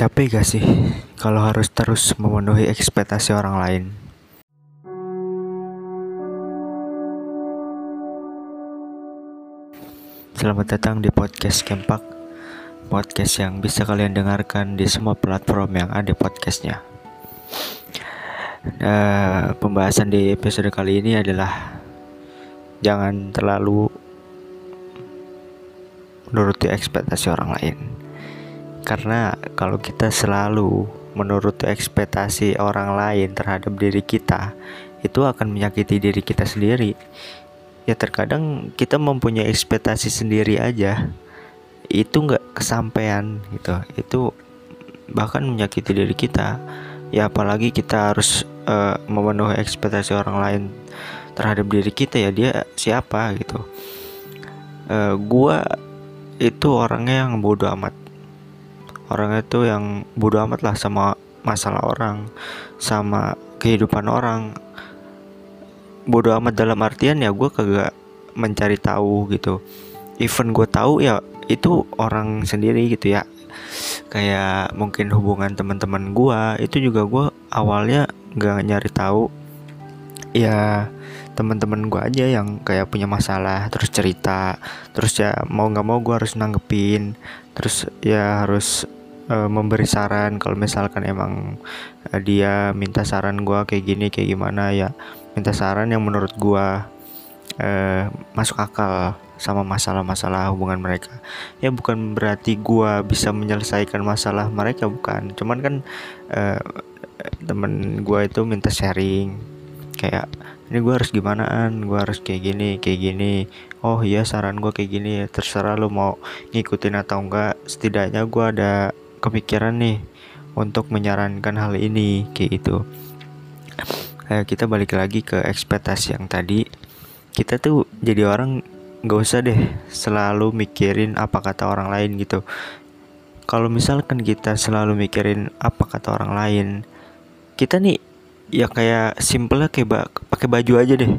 Capek gak sih kalau harus terus memenuhi ekspektasi orang lain? Selamat datang di podcast Kempak Podcast yang bisa kalian dengarkan di semua platform yang ada podcastnya uh, Pembahasan di episode kali ini adalah Jangan terlalu menuruti ekspektasi orang lain karena kalau kita selalu menuruti ekspektasi orang lain terhadap diri kita itu akan menyakiti diri kita sendiri. Ya terkadang kita mempunyai ekspektasi sendiri aja itu nggak kesampaian gitu. Itu bahkan menyakiti diri kita. Ya apalagi kita harus uh, memenuhi ekspektasi orang lain terhadap diri kita ya dia siapa gitu. Uh, gua itu orangnya yang bodoh amat orang itu yang bodoh amat lah sama masalah orang sama kehidupan orang. Bodoh amat dalam artian ya gue kagak mencari tahu gitu. Even gue tahu ya itu orang sendiri gitu ya. Kayak mungkin hubungan teman-teman gue itu juga gue awalnya nggak nyari tahu. Ya teman-teman gue aja yang kayak punya masalah terus cerita terus ya mau nggak mau gue harus nanggepin terus ya harus uh, memberi saran kalau misalkan emang uh, dia minta saran gue kayak gini kayak gimana ya minta saran yang menurut gue uh, masuk akal sama masalah-masalah hubungan mereka. Ya bukan berarti gue bisa menyelesaikan masalah mereka bukan. Cuman kan uh, temen gue itu minta sharing kayak ini gue harus gimanaan gue harus kayak gini kayak gini. Oh iya saran gue kayak gini terserah lo mau ngikutin atau enggak. Setidaknya gue ada kepikiran nih untuk menyarankan hal ini kayak gitu. Eh, kita balik lagi ke ekspektasi yang tadi. Kita tuh jadi orang nggak usah deh selalu mikirin apa kata orang lain gitu. Kalau misalkan kita selalu mikirin apa kata orang lain kita nih ya kayak simpelnya kayak ba pakai baju aja deh.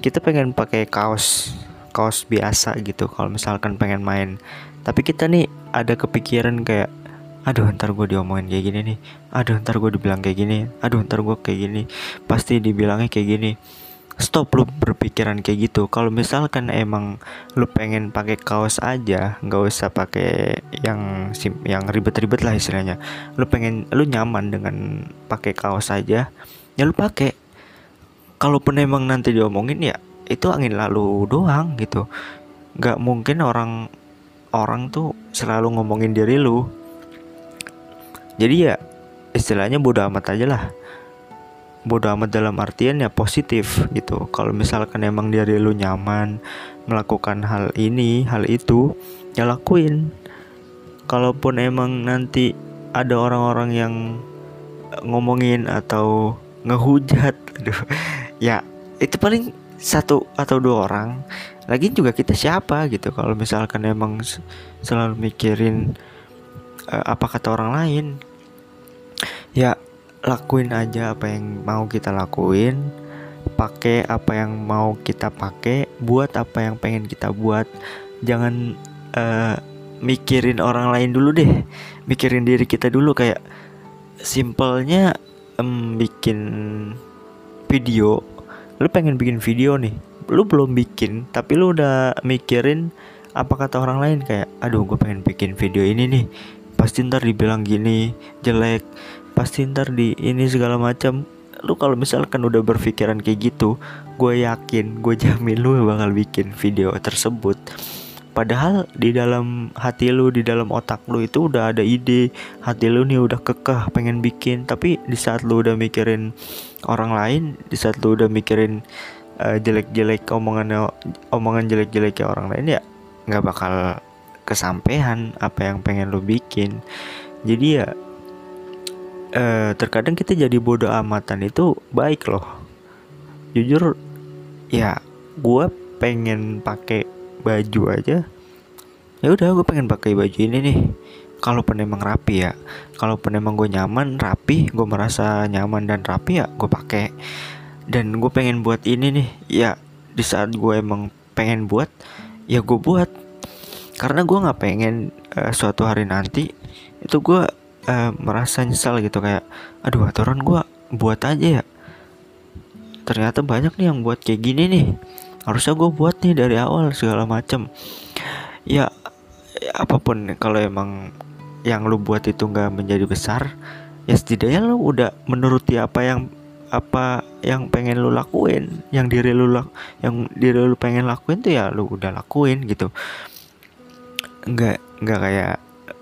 Kita pengen pakai kaos kaos biasa gitu kalau misalkan pengen main. Tapi kita nih ada kepikiran kayak aduh ntar gue diomongin kayak gini nih. Aduh ntar gue dibilang kayak gini. Aduh ntar gue kayak gini. Pasti dibilangnya kayak gini. Stop lu berpikiran kayak gitu. Kalau misalkan emang lu pengen pakai kaos aja nggak usah pakai yang sim yang ribet-ribet lah istilahnya. Lu pengen lu nyaman dengan pakai kaos aja ya lu pakai. Kalaupun emang nanti diomongin ya itu angin lalu doang gitu. Nggak mungkin orang orang tuh selalu ngomongin diri lu. Jadi ya istilahnya bodoh amat aja lah. Bodoh amat dalam artian ya positif gitu. Kalau misalkan emang diri lu nyaman melakukan hal ini hal itu ya lakuin. Kalaupun emang nanti ada orang-orang yang ngomongin atau ngehujat aduh ya itu paling satu atau dua orang lagi juga kita siapa gitu. Kalau misalkan emang selalu mikirin uh, apa kata orang lain ya lakuin aja apa yang mau kita lakuin pakai apa yang mau kita pakai buat apa yang pengen kita buat. Jangan uh, mikirin orang lain dulu deh mikirin diri kita dulu. Kayak simpelnya um, bikin video lu pengen bikin video nih. Lu belum bikin tapi lu udah mikirin apa kata orang lain kayak aduh gue pengen bikin video ini nih. Pasti ntar dibilang gini jelek. Pasti ntar di ini segala macam. Lu kalau misalkan udah berpikiran kayak gitu gue yakin gue jamin lu bakal bikin video tersebut. Padahal di dalam hati lu, di dalam otak lu itu udah ada ide, hati lu nih udah kekeh pengen bikin, tapi di saat lu udah mikirin orang lain, di saat lu udah mikirin uh, jelek-jelek omongan omongan jelek-jelek orang lain ya nggak bakal kesampaian apa yang pengen lo bikin. Jadi ya uh, terkadang kita jadi bodoh amatan itu baik loh. Jujur ya gue pengen pakai baju aja. Ya udah gue pengen pakai baju ini nih kalaupun emang rapi ya. Kalaupun emang gue nyaman rapi gue merasa nyaman dan rapi ya gue pakai. Dan gue pengen buat ini nih ya di saat gue emang pengen buat ya gue buat. Karena gue nggak pengen uh, suatu hari nanti itu gue uh, merasa nyesal gitu kayak aduh aturan gue buat aja ya. Ternyata banyak nih yang buat kayak gini nih. Harusnya gue buat nih dari awal segala macem. Ya apa pun kalau emang yang lu buat itu nggak menjadi besar ya setidaknya lu udah menuruti apa yang apa yang pengen lu lakuin. Yang diri lu lak yang diri lu pengen lakuin tuh ya lu udah lakuin gitu. Nggak nggak kayak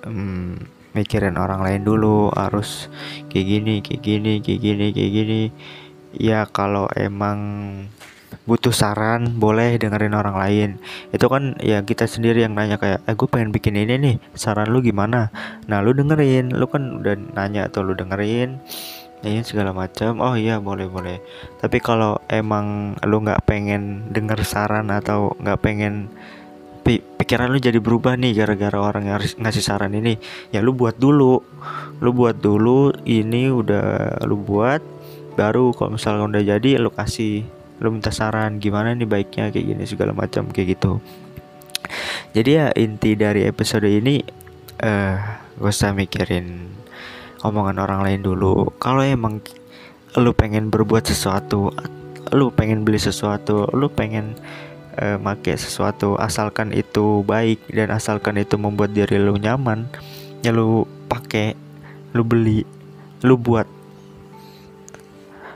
um, mikirin orang lain dulu harus kayak gini kayak gini kayak gini kayak gini. Ya kalau emang butuh saran boleh dengerin orang lain. Itu kan ya kita sendiri yang nanya kayak eh gue pengen bikin ini nih saran lu gimana? Nah lu dengerin lu kan udah nanya atau lu dengerin ya segala macam oh iya boleh boleh. Tapi kalau emang lu nggak pengen denger saran atau nggak pengen pikiran lu jadi berubah nih gara-gara orang yang ngasih saran ini ya lu buat dulu. Lu buat dulu ini udah lu buat baru kalau misalnya udah jadi lo kasih lo minta saran gimana nih baiknya kayak gini segala macam kayak gitu. Jadi ya inti dari episode ini eh uh, gak usah mikirin omongan orang lain dulu. Kalau emang lu pengen berbuat sesuatu lu pengen beli sesuatu lu pengen uh, make sesuatu asalkan itu baik dan asalkan itu membuat diri lu nyaman ya lu pakai lu beli lu buat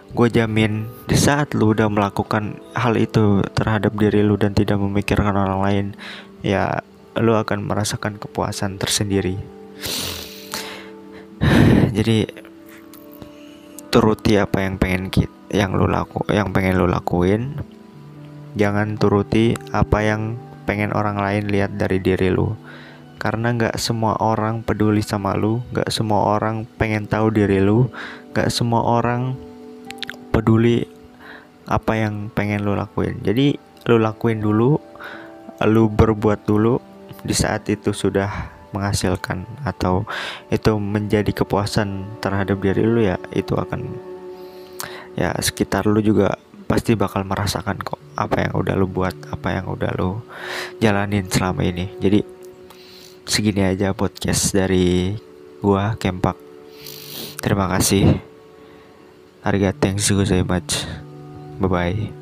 gue jamin di saat lu udah melakukan hal itu terhadap diri lu dan tidak memikirkan orang lain ya lu akan merasakan kepuasan tersendiri. Jadi turuti apa yang pengen kita yang lu laku yang pengen lu lakuin. Jangan turuti apa yang pengen orang lain lihat dari diri lu. Karena nggak semua orang peduli sama lu nggak semua orang pengen tahu diri lu nggak semua orang peduli apa yang pengen lo lakuin. Jadi lo lakuin dulu lo berbuat dulu di saat itu sudah menghasilkan atau itu menjadi kepuasan terhadap diri lo ya itu akan ya sekitar lo juga pasti bakal merasakan kok apa yang udah lo buat apa yang udah lo jalanin selama ini. Jadi segini aja podcast dari gua Kempak. Terima kasih Arigatou thanks you so much. Bye bye.